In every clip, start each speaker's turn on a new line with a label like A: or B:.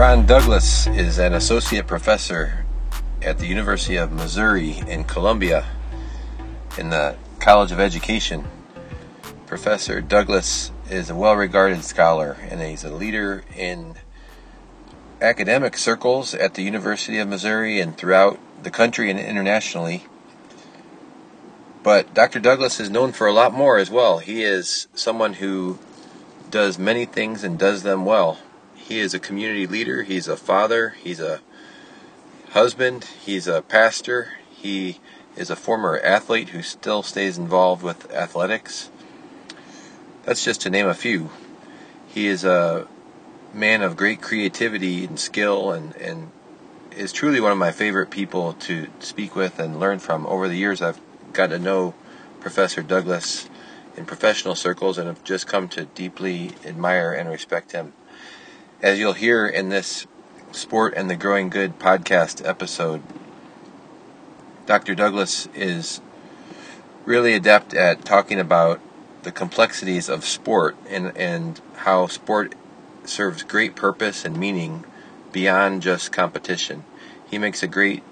A: Ty-Ron Douglas is an associate professor at the University of Missouri in Columbia in the College of Education. Professor Douglas is a well regarded scholar and he's a leader in academic circles at the University of Missouri and throughout the country and internationally. But Dr. Douglas is known for a lot more as well. He is someone who does many things and does them well. He is a community leader, he's a father, he's a husband, he's a pastor, he is a former athlete who still stays involved with athletics. That's just to name a few. He is a man of great creativity and skill and, and is truly one of my favorite people to speak with and learn from. Over the years, I've got to know Professor Douglas in professional circles and have just come to deeply admire and respect him. As you'll hear in this Sport and the Growing Good podcast episode, Dr. Douglas is really adept at talking about the complexities of sport and, and how sport serves great purpose and meaning beyond just competition. He makes a great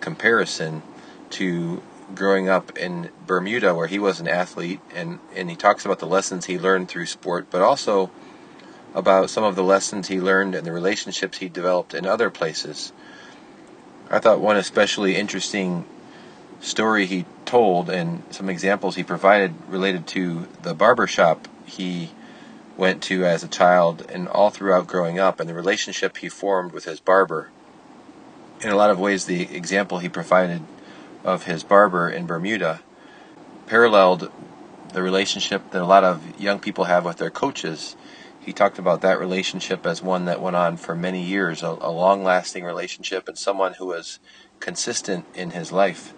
A: comparison to growing up in Bermuda where he was an athlete and, and he talks about the lessons he learned through sport, but also about some of the lessons he learned and the relationships he developed in other places. I thought one especially interesting story he told and some examples he provided related to the barber shop he went to as a child and all throughout growing up and the relationship he formed with his barber. In a lot of ways, the example he provided of his barber in Bermuda paralleled the relationship that a lot of young people have with their coaches. He talked about that relationship as one that went on for many years, a, a long lasting relationship, and someone who was consistent in his life.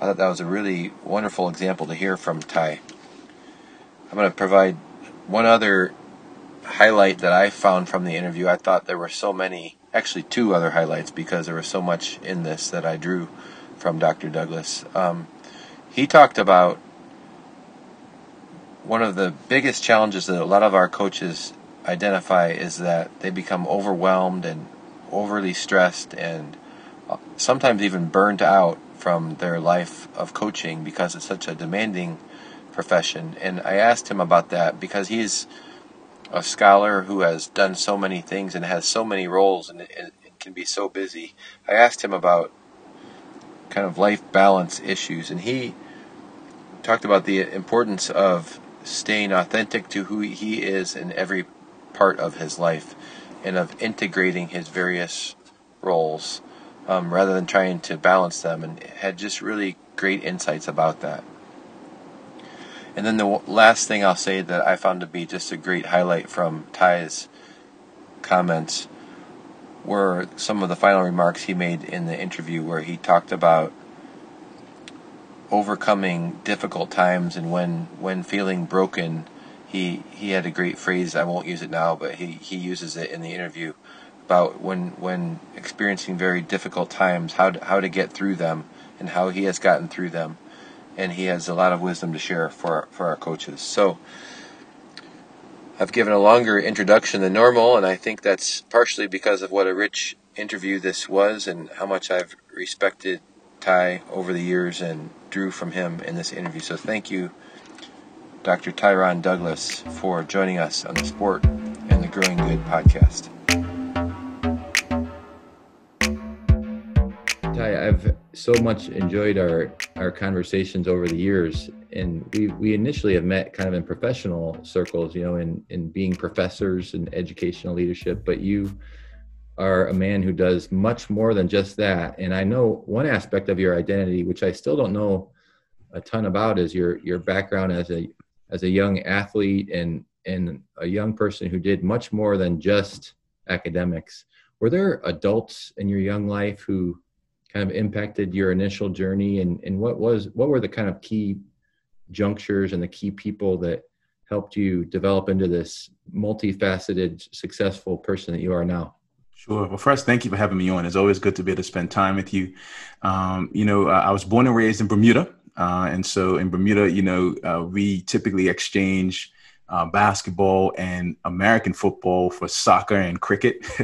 A: I thought that was a really wonderful example to hear from Ty. I'm going to provide one other highlight that I found from the interview. I thought there were so many, actually, two other highlights because there was so much in this that I drew from Dr. Douglas. Um, he talked about one of the biggest challenges that a lot of our coaches identify is that they become overwhelmed and overly stressed and uh, sometimes even burnt out from their life of coaching because it's such a demanding profession. And I asked him about that because he's a scholar who has done so many things and has so many roles and, and, and can be so busy. I asked him about kind of life balance issues, and he talked about the importance of staying authentic to who he is in every part of his life and of integrating his various roles um, rather than trying to balance them, and had just really great insights about that. And then the last thing I'll say that I found to be just a great highlight from Ty's comments were some of the final remarks he made in the interview where he talked about overcoming difficult times and when when feeling broken he he had a great phrase I won't use it now but he, he uses it in the interview about when when experiencing very difficult times how to, how to get through them and how he has gotten through them and he has a lot of wisdom to share for for our coaches. So I've given a longer introduction than normal, and I think that's partially because of what a rich interview this was and how much I've respected Ty over the years and drew from him in this interview. So thank you, Dr. Ty-Ron Douglas, for joining us on the Sport and the Growing Good podcast.
B: Ty, I've so much enjoyed our our conversations over the years, and we we initially have met kind of in professional circles, you know, in in being professors and educational leadership. But you are a man who does much more than just that. And I know one aspect of your identity, which I still don't know a ton about, is your your background as a as a young athlete and and a young person who did much more than just academics. Were there adults in your young life who kind of impacted your initial journey and, and what was what were the kind of key junctures and the key people that helped you develop into this multifaceted successful person that you are now
C: Sure. Well, first, thank you for having me on. It's always good to be able to spend time with you. Um, you know, I was born and raised in Bermuda. Uh, and so in Bermuda, you know, uh, we typically exchange uh, basketball and American football for soccer and cricket.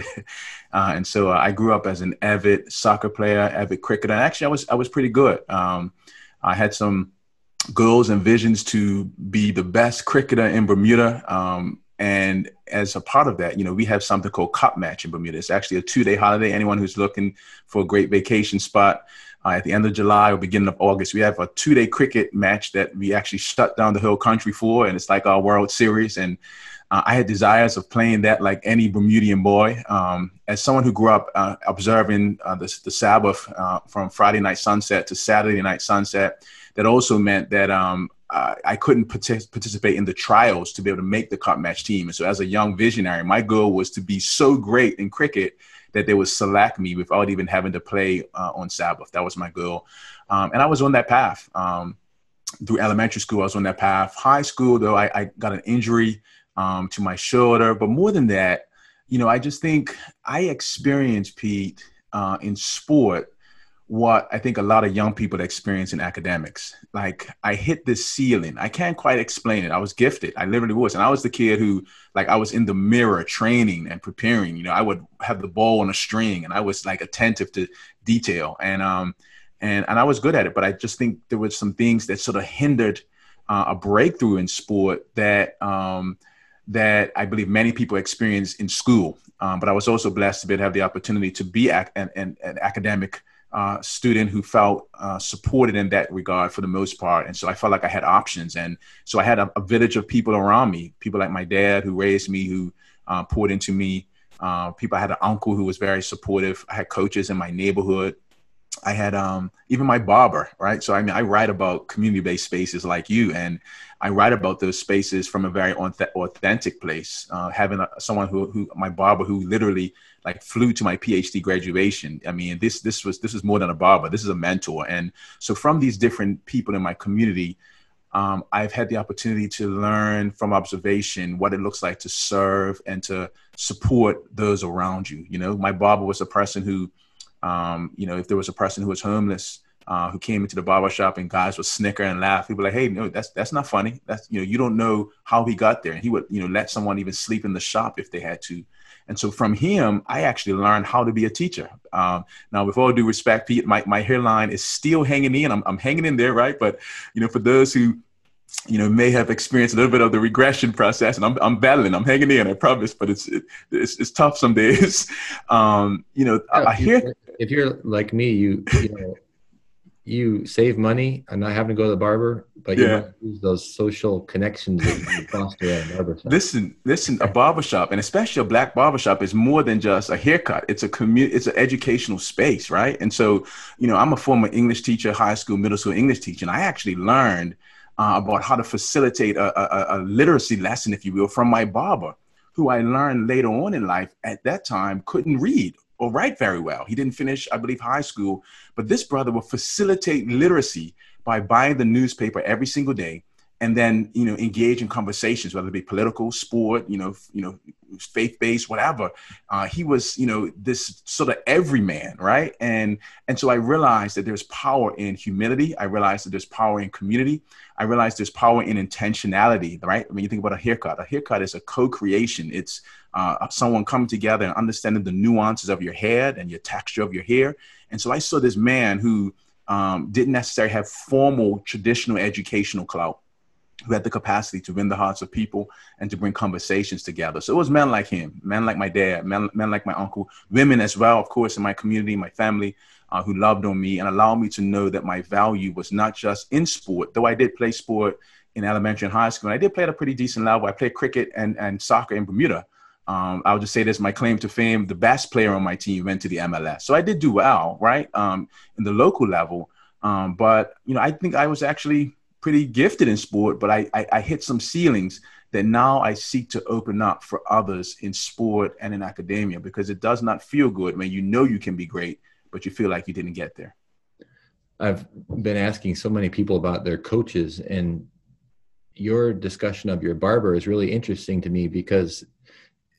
C: uh, and so uh, I grew up as an avid soccer player, avid cricketer. And actually, I was I was pretty good. Um, I had some goals and visions to be the best cricketer in Bermuda. Um, and as a part of that, you know, we have something called Cup Match in Bermuda. It's actually a two-day holiday. Anyone who's looking for a great vacation spot uh, at the end of July or beginning of August, we have a two-day cricket match that we actually shut down the whole country for, and it's like our World Series. And uh, I had desires of playing that like any Bermudian boy. Um, as someone who grew up uh, observing uh, the, the Sabbath uh, from Friday night sunset to Saturday night sunset, that also meant that um, I couldn't partic- participate in the trials to be able to make the cup match team. And so, as a young visionary, my goal was to be so great in cricket that they would select me without even having to play uh, on Sabbath. That was my goal. Um, and I was on that path. Um, through elementary school, I was on that path. High school, though, I, I got an injury um, to my shoulder. But more than that, you know, I just think I experienced, Pete, uh, in sport what I think a lot of young people experience in academics. Like I hit this ceiling. I can't quite explain it. I was gifted. I literally was. And I was the kid who like I was in the mirror training and preparing. You know, I would have the ball on a string and I was like attentive to detail. And um and and I was good at it, but I just think there was some things that sort of hindered uh, a breakthrough in sport that um that I believe many people experience in school. Um, but I was also blessed to be able to have the opportunity to be ac- an, an, an academic uh, student who felt uh, supported in that regard for the most part. And so I felt like I had options. And so I had a, a village of people around me, people like my dad who raised me, who uh, poured into me. Uh, people, I had an uncle who was very supportive. I had coaches in my neighborhood. I had um, even my barber, right? So I mean, I write about community-based spaces like you, and I write about those spaces from a very authentic place. Uh, having a, someone who, who, my barber, who literally like flew to my PhD graduation. I mean, this this was this is more than a barber. This is a mentor. And so from these different people in my community, um, I've had the opportunity to learn from observation what it looks like to serve and to support those around you. You know, my barber was a person who, um, you know, if there was a person who was homeless. Uh, who came into the barber shop and guys would snicker and laugh. Be like, "Hey, no, that's that's not funny. That's you know, you don't know how he got there." And he would you know let someone even sleep in the shop if they had to. And so from him, I actually learned how to be a teacher. Um, now, with all due respect, Pete, my, my hairline is still hanging in. I'm, I'm hanging in there, right? But, you know, for those who, you know, may have experienced a little bit of the regression process, and I'm, I'm battling, I'm hanging in, I promise, but it's, it, it's, it's tough some days. Um, you know, yeah, I, I hear.
B: If you're like me, you, you know, you save money and not having to go to the barber, but yeah. you use those social connections that you foster at a barbershop.
C: Listen, listen, a barbershop, and especially a black barbershop, is more than just a haircut. It's a community, it's an educational space, right? And so, you know, I'm a former English teacher, high school, middle school English teacher, and I actually learned uh, about how to facilitate a, a, a literacy lesson, if you will, from my barber, who I learned later on in life at that time couldn't read or write very well. He didn't finish, I believe, high school. But this brother will facilitate literacy by buying the newspaper every single day and then you know engage in conversations whether it be political sport you know you know faith-based whatever. Uh, he was you know this sort of everyman right? And and so i realized that there's power in humility. I realized that there's power in community. I realized there's power in intentionality right? When you think about a haircut a haircut is a co-creation. It's uh, someone coming together and understanding the nuances of your head and your texture of your hair and so i saw this man who um, didn't necessarily have formal traditional educational clout who had the capacity to win the hearts of people and to bring conversations together. So it was men like him, men like my dad, men, men like my uncle, women as well, of course, in my community, my family, uh, who loved on me and allowed me to know that my value was not just in sport, though I did play sport in elementary and high school. And I did play at a pretty decent level. I played cricket and, and soccer in Bermuda. Um, I'll just say this: my claim to fame, the best player on my team went to the MLS. So I did do well, right, um, in the local level. Um, but you know, I think I was actually pretty gifted in sport, but I, I, I hit some ceilings that now I seek to open up for others in sport and in academia because it does not feel good when you know you can be great, but you feel like you didn't get there.
B: I've been asking so many people about their coaches, and your discussion of your barber is really interesting to me because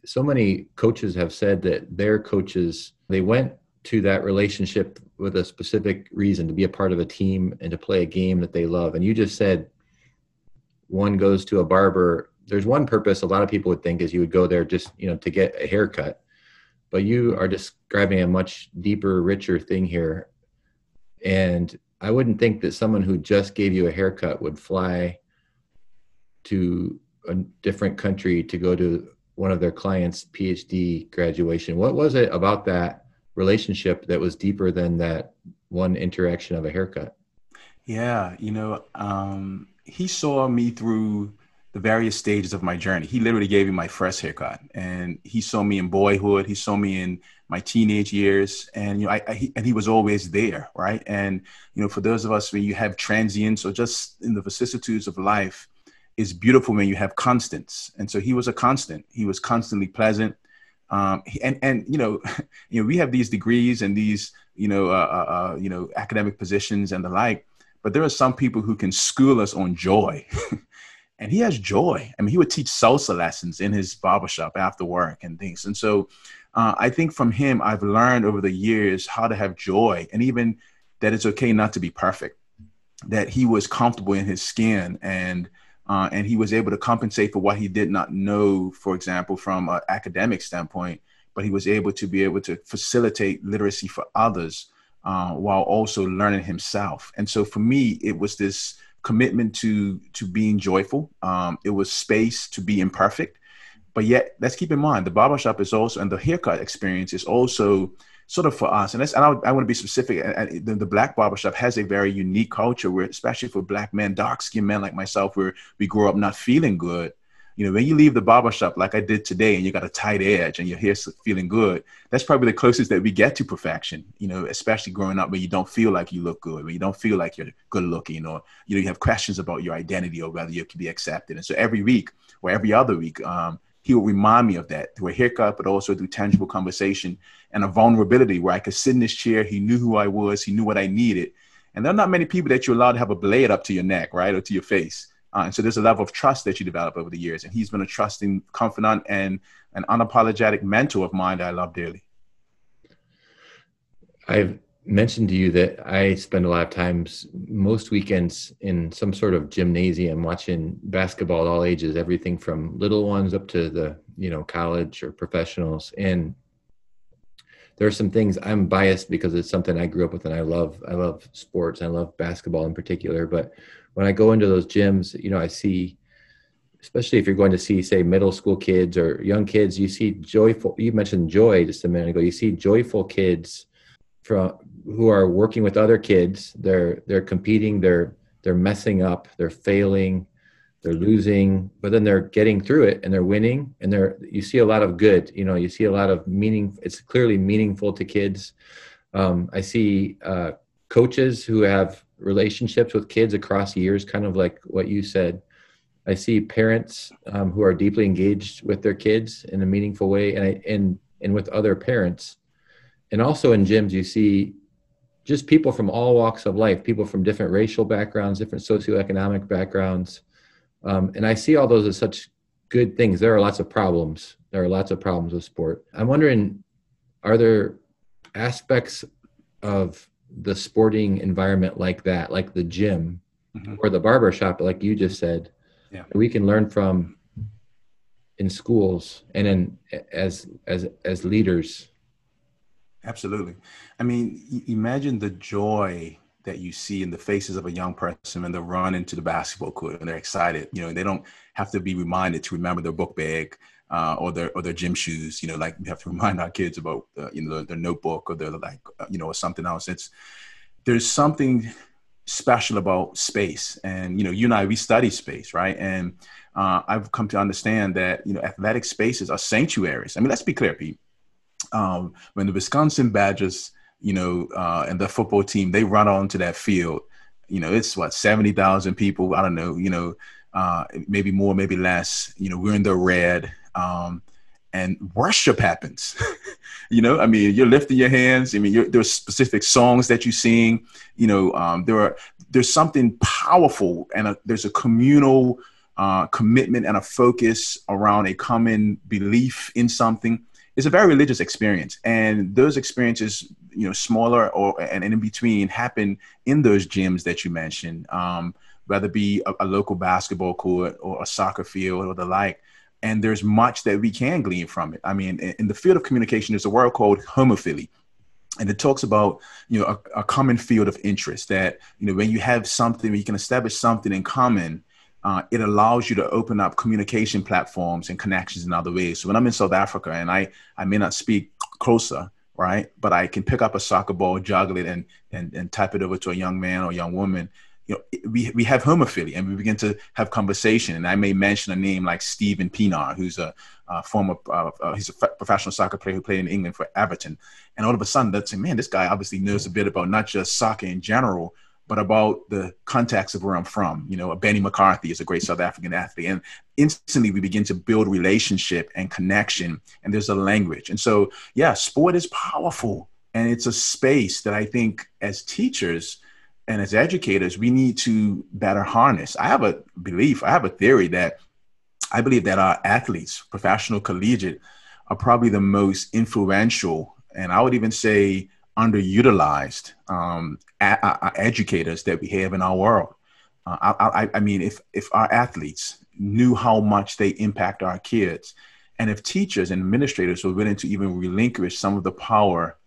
B: so many coaches have said that their coaches they went to that relationship with a specific reason to be a part of a team and to play a game that they love. And you just said one goes to a barber. There's one purpose a lot of people would think is you would go there just you know to get a haircut. But you are describing a much deeper richer thing here. And i wouldn't think that someone who just gave you a haircut would fly to a different country to go to one of their clients phd graduation what was it about that relationship that was deeper than that one interaction of a haircut
C: yeah you know um, he saw me through the various stages of my journey. He literally gave me my first haircut, and he saw me in boyhood. He saw me in my teenage years, and you know, I, I he, and he was always there, right? And you know, for those of us when you have transients or just in the vicissitudes of life, it's beautiful when you have constants. And so he was a constant. He was constantly pleasant. Um, and and you know, you know, we have these degrees and these you know uh, uh, uh you know academic positions and the like, but there are some people who can school us on joy. and he has joy. I mean, he would teach salsa lessons in his barbershop after work and things. And so uh, I think from him, I've learned over the years how to have joy and even that it's okay not to be perfect, that he was comfortable in his skin and uh, and he was able to compensate for what he did not know, for example, from an academic standpoint, but he was able to be able to facilitate literacy for others uh, while also learning himself. And so for me, it was this commitment to to being joyful. Um, it was space to be imperfect, but yet let's keep in mind the barbershop is also and the haircut experience is also sort of for us. And, and I, I want to be specific. The, the black barbershop has a very unique culture where, especially for black men, dark skinned men like myself, where we grow up not feeling good you know, when you leave the barbershop like I did today and you got a tight edge and your hair's feeling good, that's probably the closest that we get to perfection, you know, especially growing up where you don't feel like you look good, where you don't feel like you're good looking or, you know, you have questions about your identity or whether you can be accepted. And so every week or every other week, um, he would remind me of that through a haircut, but also through tangible conversation and a vulnerability where I could sit in this chair. He knew who I was. He knew what I needed. And there are not many people that you're allowed to have a blade up to your neck, right, or to your face. Uh, and so there's a level of trust that you develop over the years. And he's been a trusting confidant and an unapologetic mentor of mine that I love dearly.
B: I've mentioned to you that I spend a lot of times, most weekends, in some sort of gymnasium watching basketball at all ages, everything from little ones up to the you know college or professionals. And there are some things I'm biased because it's something I grew up with and I love. I love sports. I love basketball in particular, but when I go into those gyms, you know, I see, especially if you're going to see, say, middle school kids or young kids, you see joyful. You mentioned joy just a minute ago. You see joyful kids from who are working with other kids. They're they're competing. They're they're messing up. They're failing. They're losing, but then they're getting through it and they're winning. And they're you see a lot of good. You know, you see a lot of meaning. It's clearly meaningful to kids. Um, I see uh, coaches who have relationships with kids across years, kind of like what you said. I see parents um, who are deeply engaged with their kids in a meaningful way, and I, and and with other parents, and also in gyms you see just people from all walks of life, people from different racial backgrounds, different socioeconomic backgrounds, um, and I see all those as such good things. There are lots of problems. There are lots of problems with sport. I'm wondering, are there aspects of the sporting environment like that, like the gym mm-hmm. or the barber shop, like you just said, yeah. we can learn from in schools and in as as as leaders.
C: Absolutely. I mean, imagine the joy that you see in the faces of a young person when they run into the basketball court and they're excited. You know, they don't have to be reminded to remember their book bag uh, or their or their gym shoes. You know, like we have to remind our kids about uh, you know their, notebook or their like uh, you know or something else. It's there's something special about space, and you know, you and I we study space, right? And uh, I've come to understand that you know athletic spaces are sanctuaries. I mean, let's be clear, Pete. Um, when the Wisconsin Badgers, you know, uh, and the football team, they run onto that field. You know, it's what seventy thousand people. I don't know. You know, uh, maybe more, maybe less. You know, we're in the red um, and worship happens. you know, I mean, you're lifting your hands. I mean, there's specific songs that you sing. You know, um, there are there's something powerful, and a, there's a communal uh, commitment and a focus around a common belief in something. It's a very religious experience, and those experiences, you know, smaller or and, in between, happen in those gyms that you mentioned. Um, whether it be a, a local basketball court or a soccer field or the like. And there's much that we can glean from it. I mean, in, in the field of communication, there's a word called homophily and it talks about you know a, a, common field of interest that you know when you have something you can establish something in common uh, it allows you to open up communication platforms and connections in other ways so when i'm in south africa and i i may not speak Xhosa right but i can pick up a soccer ball juggle it and and, and type it over to a young man or young woman you know, we, we have homophily and we begin to have conversation. And I may mention a name like Steven Pienaar, who's a, a former, uh, uh, he's a professional soccer player who played in England for Everton. And all of a sudden, that's a man, this guy obviously knows a bit about not just soccer in general, but about the context of where I'm from. You know, Benni McCarthy is a great South African athlete. And instantly we begin to build relationship and connection, and there's a language. And so, yeah, sport is powerful. And it's a space that I think as teachers, and as educators, we need to better harness. I have a belief, I have a theory that I believe that our athletes, professional, collegiate, are probably the most influential, and I would even say underutilized um, a- a- educators that we have in our world. Uh, I, I, I mean, if if our athletes knew how much they impact our kids, and if teachers and administrators were willing to even relinquish some of the power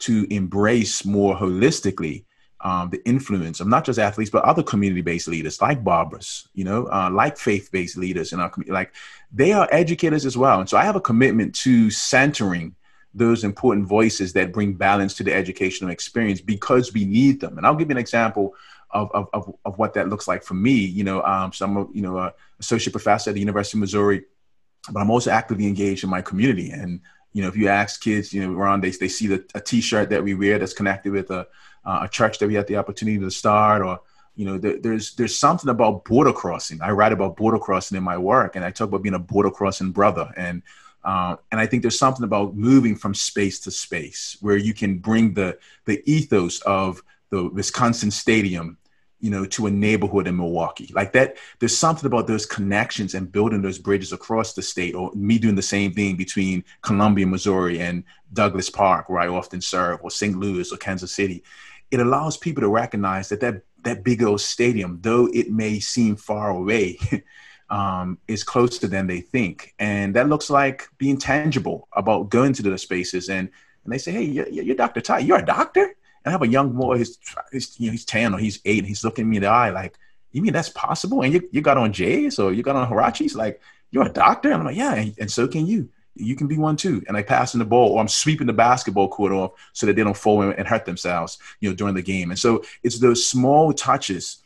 C: to embrace more holistically um, the influence of not just athletes but other community-based leaders like barbers you know, uh, like faith-based leaders in our community. Like they are educators as well, and so I have a commitment to centering those important voices that bring balance to the educational experience because we need them. And I'll give you an example of, of, of, of what that looks like for me. You know, um, so I'm a, you know, a associate professor at the University of Missouri, but I'm also actively engaged in my community. And, you know, if you ask kids, you know, around, they, they see the, a t-shirt that we wear that's connected with a, uh, a church that we had the opportunity to start or you know there, there's there's something about border crossing i write about border crossing in my work and i talk about being a border crossing brother and uh, and i think there's something about moving from space to space where you can bring the the ethos of the wisconsin stadium you know to a neighborhood in milwaukee. Like that there's something about those connections and building those bridges across the state or me doing the same thing between columbia missouri and douglass park where i often serve or st louis or kansas city. It allows people to recognize that that, that big old stadium, though it may seem far away, um, is closer than they think. And that looks like being tangible about going to those spaces. And, and they say, hey, you're, you're Dr. Ty, you're a doctor? And I have a young boy, he's, he's, you know, he's 10 or he's eight, and he's looking me in the eye like, you mean that's possible? And you, you got on J's or you got on Huaraches? Like, you're a doctor? And I'm like, yeah, and, and so can you you can be one too. And I passing the ball or I'm sweeping the basketball court off so that they don't fall and hurt themselves, you know, during the game. And so it's those small touches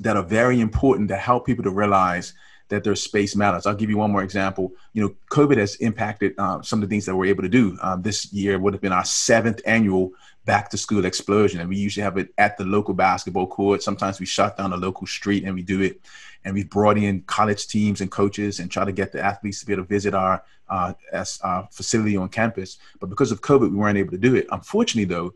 C: that are very important to help people to realize that their space matters. I'll give you one more example. You know, COVID has impacted uh, some of the things that we're able to do. Um, this year would have been our seventh annual back to school explosion. And we usually have it at the local basketball court. Sometimes we shut down a local street and we do it and we've brought in college teams and coaches and try to get the athletes to be able to visit our uh, as, uh, facility on campus. But because of COVID, we weren't able to do it. Unfortunately, though,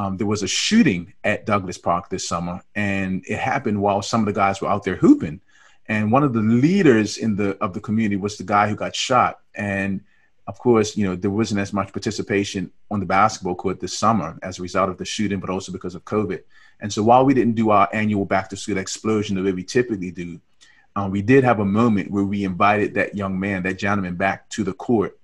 C: um, there was a shooting at Douglass Park this summer, and it happened while some of the guys were out there hooping. And one of the leaders in the of the community was the guy who got shot. And of course, you know there wasn't as much participation on the basketball court this summer as a result of the shooting, but also because of COVID. And so while we didn't do our annual back to school explosion the way we typically do, um, we did have a moment where we invited that young man, that gentleman, back to the court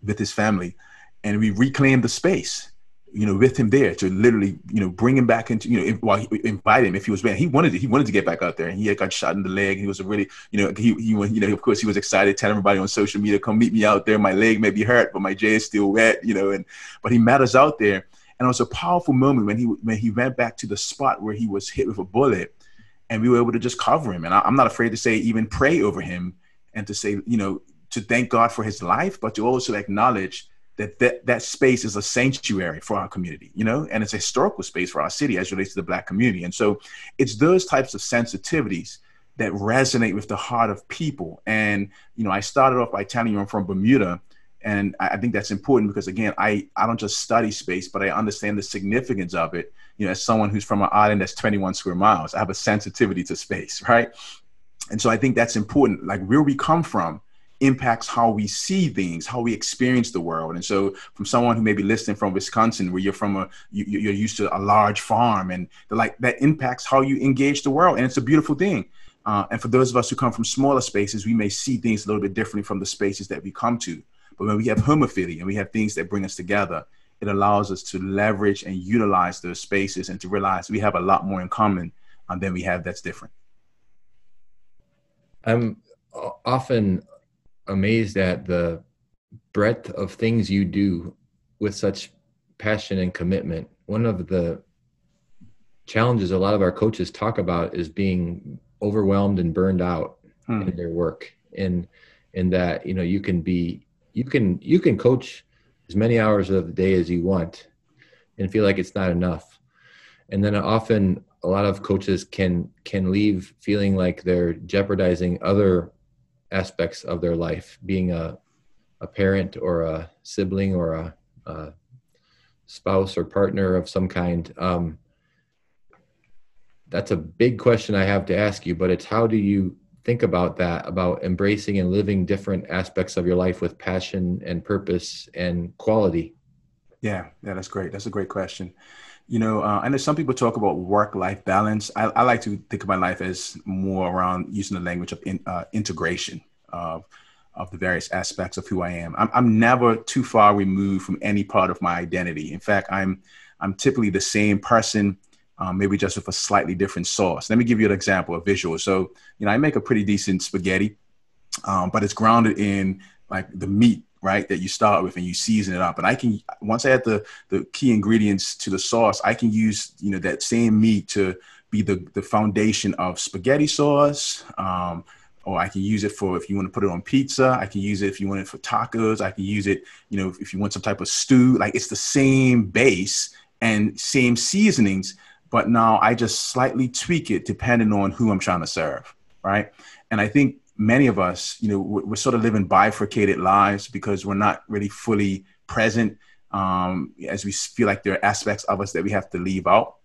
C: with his family, and we reclaimed the space. You know, with him there to literally, you know, bring him back into, you know, while he invite him if he was bad. He wanted he wanted to get back out there, and he had got shot in the leg. He was really, you know, he, he, you know, of course, he was excited, telling everybody on social media, "Come meet me out there. My leg may be hurt, but my J is still wet," you know. And but he met us out there, and it was a powerful moment when he when he went back to the spot where he was hit with a bullet, and we were able to just cover him. And I, am not afraid to say even pray over him and to say you know to thank God for his life, but to also acknowledge that that, that space is a sanctuary for our community, you know, and it's a historical space for our city as relates to the black community. And so it's those types of sensitivities that resonate with the heart of people. And, you know, I started off by telling you I'm from Bermuda and I think that's important because again, I, I don't just study space, but I understand the significance of it. You know, as someone who's from an island that's 21 square miles, I have a sensitivity to space, right? And so I think that's important. Like where we come from impacts how we see things, how we experience the world. And so, from someone who may be listening from Wisconsin, where you're from a you, are used to a large farm, and like that impacts how you engage the world, and it's a beautiful thing. Uh, and for those of us who come from smaller spaces, we may see things a little bit differently from the spaces that we come to. But when we have homophily and we have things that bring us together, it allows us to leverage and utilize those spaces and to realize we have a lot more in common um, than we have that's different.
B: I'm often amazed at the breadth of things you do with such passion and commitment. One of the challenges a lot of our coaches talk about is being overwhelmed and burned out hmm. in their work and in that you know you can be you can you can coach as many hours of the day as you want and feel like it's not enough and then often a lot of coaches can can leave feeling like they're jeopardizing other aspects of their life being a a parent or a sibling or a, a spouse or partner of some kind um, that's a big question I have to ask you, but it's how do you think about that, about embracing and living different aspects of your life with passion and purpose and quality?
C: Yeah, yeah, that's great. That's a great question. You know, uh, I know some people talk about work-life balance. I, I, like to think of my life as more around using the language of in, uh, integration of of the various aspects of who I am. I'm, I'm never too far removed from any part of my identity. In fact, I'm I'm typically the same person um, maybe just with a slightly different sauce. Let me give you an example, a visual. So, you know, I make a pretty decent spaghetti, um, but it's grounded in like the meat, right, that you start with and you season it up. And I can, once I add the, the key ingredients to the sauce, I can use, you know, that same meat to be the, the foundation of spaghetti sauce. Um, or I can use it for if you want to put it on pizza. I can use it if you want it for tacos. I can use it, you know, if you want some type of stew. Like it's the same base and same seasonings, but now I just slightly tweak it depending on who I'm trying to serve, right? And I think many of us, you know, we're, sort of living bifurcated lives because we're not really fully present um, as we feel like there are aspects of us that we have to leave out.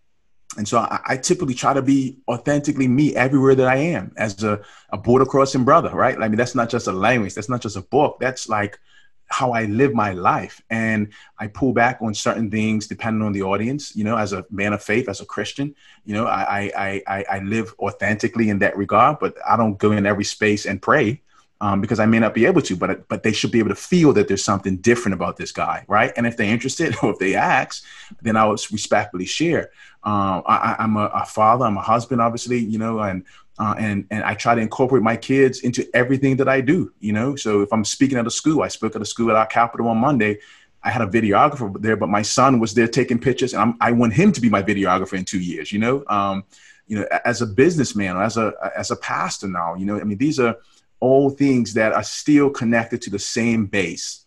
C: And so I, I, typically try to be authentically me everywhere that I am as a, a border crossing brother, right? I mean, that's not just a language, that's not just a book, that's like how I live my life. And I pull back on certain things depending on the audience. You know, as a man of faith, as a Christian, you know, I I I, I live authentically in that regard, but I don't go in every space and pray. Um, because I may not be able to, but but they should be able to feel that there's something different about this guy, right? And if they're interested or if they ask, then I would respectfully share. Um, I, am a, a, father, I'm a husband, obviously, you know, and uh, and and I try to incorporate my kids into everything that I do. You know, so if I'm speaking at a school, I spoke at a school at our capital on Monday. I had a videographer there, but my son was there taking pictures, and I'm, i want him to be my videographer in two years. You know, um, you know, as a businessman or as a as a pastor now, you know, I mean, these are all things that are still connected to the same base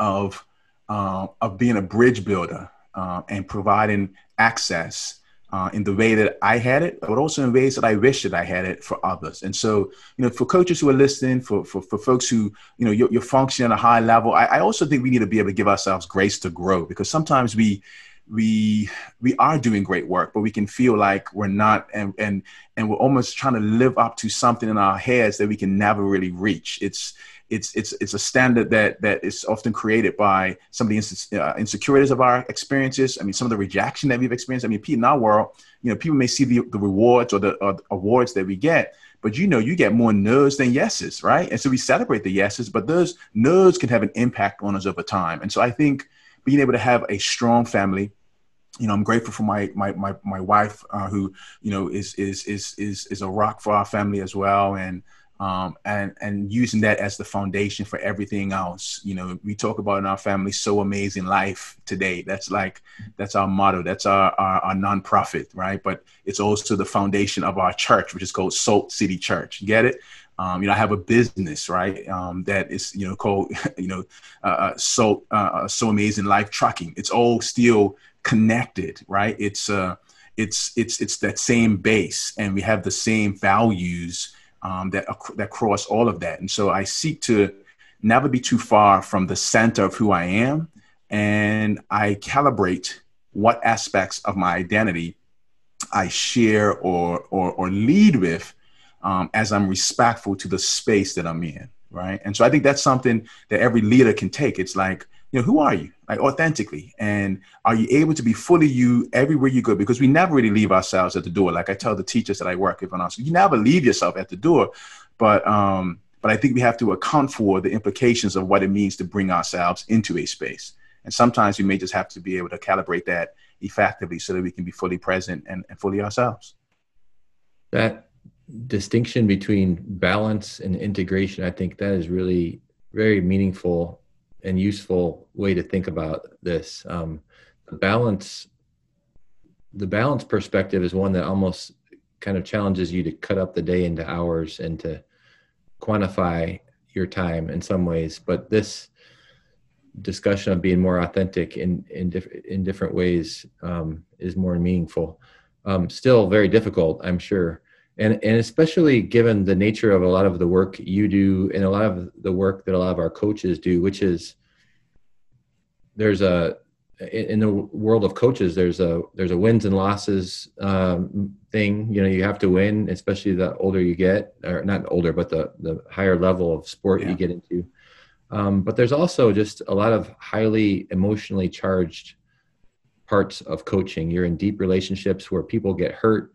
C: of uh, of being a bridge builder uh, and providing access uh, in the way that I had it, but also in ways that I wish that I had it for others. And so, you know, for coaches who are listening, for for, for folks who, you know, you're, you're functioning at a high level, I, I also think we need to be able to give ourselves grace to grow because sometimes we we we are doing great work, but we can feel like we're not, and and and we're almost trying to live up to something in our heads that we can never really reach. It's it's it's it's a standard that that is often created by some of the uh, insecurities of our experiences. I mean, some of the rejection that we've experienced. I mean, in our world, you know, people may see the, the rewards or the, the awards that we get, but you know, you get more no's than yeses, right? And so we celebrate the yeses, but those no's can have an impact on us over time. And so I think being able to have a strong family you know, I'm grateful for my my my my wife, uh, who you know is is is is is a rock for our family as well, and um, and and using that as the foundation for everything else. You know, we talk about in our family so amazing life today. That's like that's our motto. That's our, our our nonprofit, right? But it's also the foundation of our church, which is called Salt City Church. get it? Um, you know, I have a business, right? Um, that is, you know, called, you know, uh, uh so uh, uh, so amazing life trucking. It's all still connected, right? It's uh, it's it's it's that same base, and we have the same values um, that that cross all of that. And so I seek to never be too far from the center of who I am, and I calibrate what aspects of my identity I share or or, or lead with um, as I'm respectful to the space that I'm in. right? And so I think that's something that every leader can take. It's like, you know, who are you? Like authentically. And are you able to be fully you everywhere you go? Because we never really leave ourselves at the door. Like I tell the teachers that I work with on us, you never leave yourself at the door. But um, but I think we have to account for the implications of what it means to bring ourselves into a space. And sometimes we may just have to be able to calibrate that effectively so that we can be fully present and, and fully ourselves.
B: That distinction between balance and integration, I think that is really very meaningful and useful way to think about this. Um, the balance, the balance perspective is one that almost kind of challenges you to cut up the day into hours and to quantify your time in some ways. But this discussion of being more authentic in in, diff- in different ways um, is more meaningful. Um, still very difficult, I'm sure, and and especially given the nature of a lot of the work you do and a lot of the work that a lot of our coaches do, which is there's a in the world of coaches there's a there's a wins and losses um, thing you know you have to win especially the older you get or not older but the the higher level of sport yeah. you get into um, but there's also just a lot of highly emotionally charged parts of coaching. You're in deep relationships where people get hurt,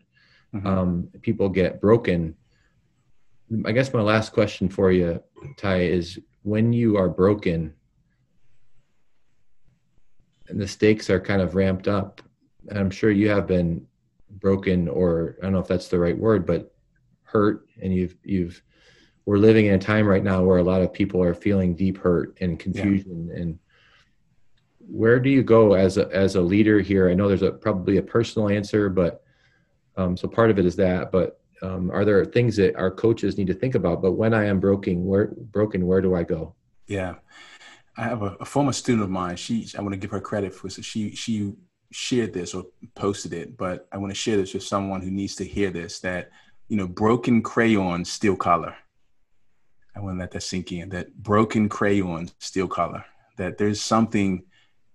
B: mm-hmm. um, people get broken. I guess my last question for you, Ty, is when you are broken and the stakes are kind of ramped up, and I'm sure you have been broken, or I don't know if that's the right word, but hurt, and you've you've we're living in a time right now where a lot of people are feeling deep hurt and confusion yeah. and where do you go as a as a leader here i know there's a probably a personal answer but um, so part of it is that but um, are there things that our coaches need to think about but when i am broken where broken where do i go
C: yeah i have a, a former student of mine she i want to give her credit for so she she shared this or posted it but i want to share this with someone who needs to hear this that you know broken crayons still color I want to let that sink in. That broken crayon, still color. That there's something,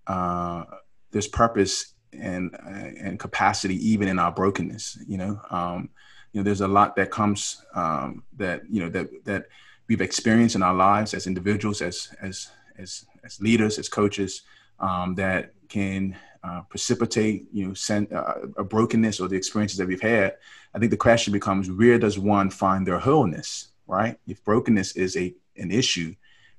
C: uh, there's purpose and uh, and capacity even in our brokenness. You know, um, you know, there's a lot that comes um, that you know that that we've experienced in our lives as individuals, as as as as leaders, as coaches, um, that can uh, precipitate, you know, send, uh, a brokenness or the experiences that we've had. I think the question becomes: Where does one find their wholeness? right? If brokenness is a an issue,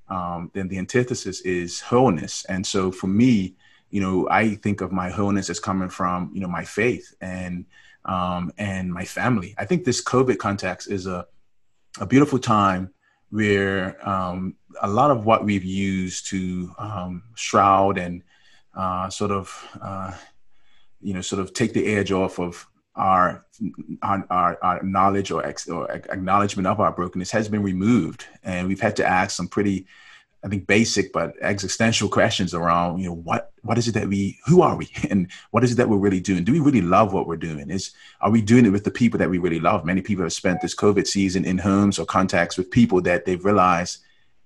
C: um, then the antithesis is wholeness. And so for me, you know, I think of my wholeness as coming from you know my faith and um, and my family. I think this COVID context is a a beautiful time where um, a lot of what we've used to um, shroud and uh, sort of uh, you know sort of take the edge off of our our, our, knowledge or, ex, or acknowledgement of our brokenness has been removed, and we've had to ask some pretty, I think, basic but existential questions around, you know, what what is it that we, who are we, and what is it that we're really doing? Do we really love what we're doing? Is are we doing it with the people that we really love? Many people have spent this COVID season in homes or contacts with people that they've realized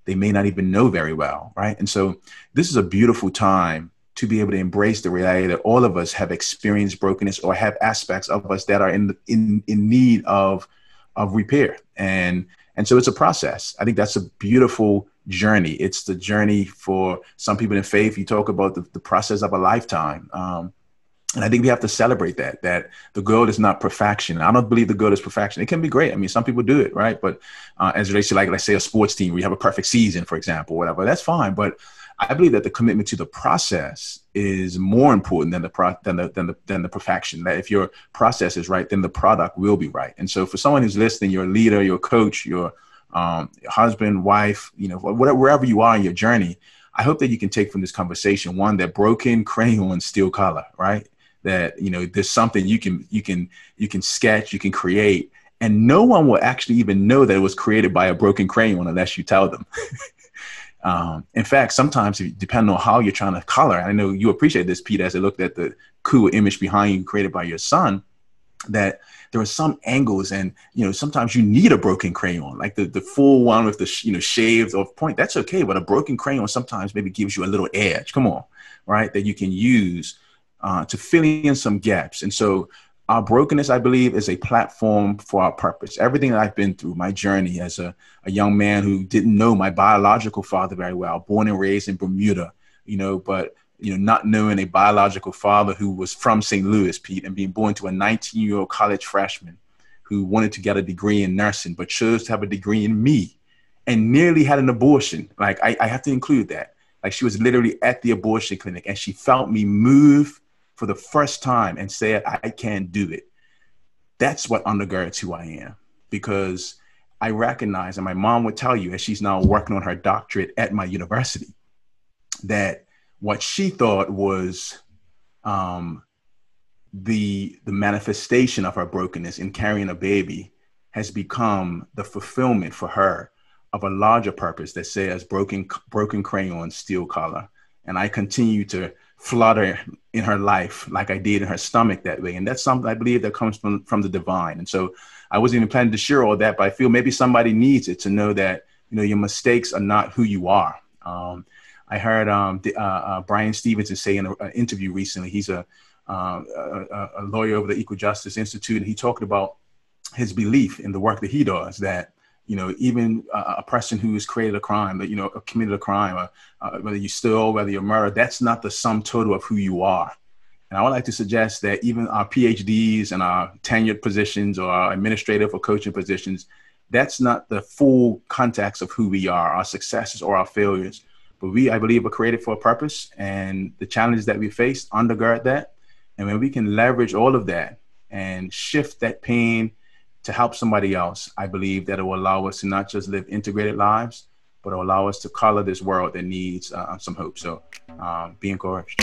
C: they may not even know very well, right? And so this is a beautiful time to be able to embrace the reality that all of us have experienced brokenness or have aspects of us that are in in in need of of repair and and so it's a process i think that's a beautiful journey it's the journey for some people in faith you talk about the, the process of a lifetime um, and I think we have to celebrate that, that the goal is not perfection. I don't believe the goal is perfection. It can be great. I mean, some people do it, right? But uh, as relates to like, let's say a sports team you have a perfect season, for example, whatever, that's fine. But I believe that the commitment to the process is more important than the pro- than the than the than the perfection. That if your process is right, then the product will be right. And so, for someone who's listening, your leader, your coach, your um, husband, wife, you know, whatever, wherever you are in your journey, I hope that you can take from this conversation one that broken crayon still color, right? That you know, there's something you can you can you can sketch, you can create, and no one will actually even know that it was created by a broken crayon unless you tell them. Um, in fact, sometimes depending on how you're trying to color, I know you appreciate this, Pete, as I looked at the cool image behind you created by your son, that there are some angles and, you know, sometimes you need a broken crayon, like the, the full one with the, you know, shaved off point. That's okay. But a broken crayon sometimes maybe gives you a little edge. Come on, right? That you can use uh, to fill in some gaps. And so our brokenness, I believe, is a platform for our purpose. Everything that I've been through, my journey as a, a young man who didn't know my biological father very well, born and raised in Bermuda, you know, but you know, not knowing a biological father who was from St. Louis, Pete, and being born to a 19 year old college freshman who wanted to get a degree in nursing, but chose to have a degree in me and nearly had an abortion. Like, I, I have to include that. Like, she was literally at the abortion clinic and she felt me move for the first time and said, I can't do it. That's what undergirds who I am because I recognize, and my mom would tell you, as she's now working on her doctorate at my university, that what she thought was um, the the manifestation of her brokenness in carrying a baby has become the fulfillment for her of a larger purpose that says broken broken crayon steel color and i continue to flutter in her life like i did in her stomach that way. And that's something i believe that comes from from the divine. And so i wasn't even planning to share all that but i feel maybe somebody needs it to know that you know your mistakes are not who you are. Um, i heard um, uh, uh, bryan stevenson say in an interview recently he's a um, a, a, lawyer over the Equal Justice Institute, and he talked about his belief in the work that he does that you know even a person who has created a crime that you know committed a crime or, uh, whether you stole whether you're murdered that's not the sum total of who you are. And i would like to suggest that even our phds and our tenured positions or our administrative or coaching positions that's not the full context of who we are our successes or our failures but we i believe are created for a purpose and the challenges that we face undergird that and when we can leverage all of that and shift that pain to help somebody else, I believe that it will allow us to not just live integrated lives, but allow us to color this world that needs uh, some hope. So um, be encouraged.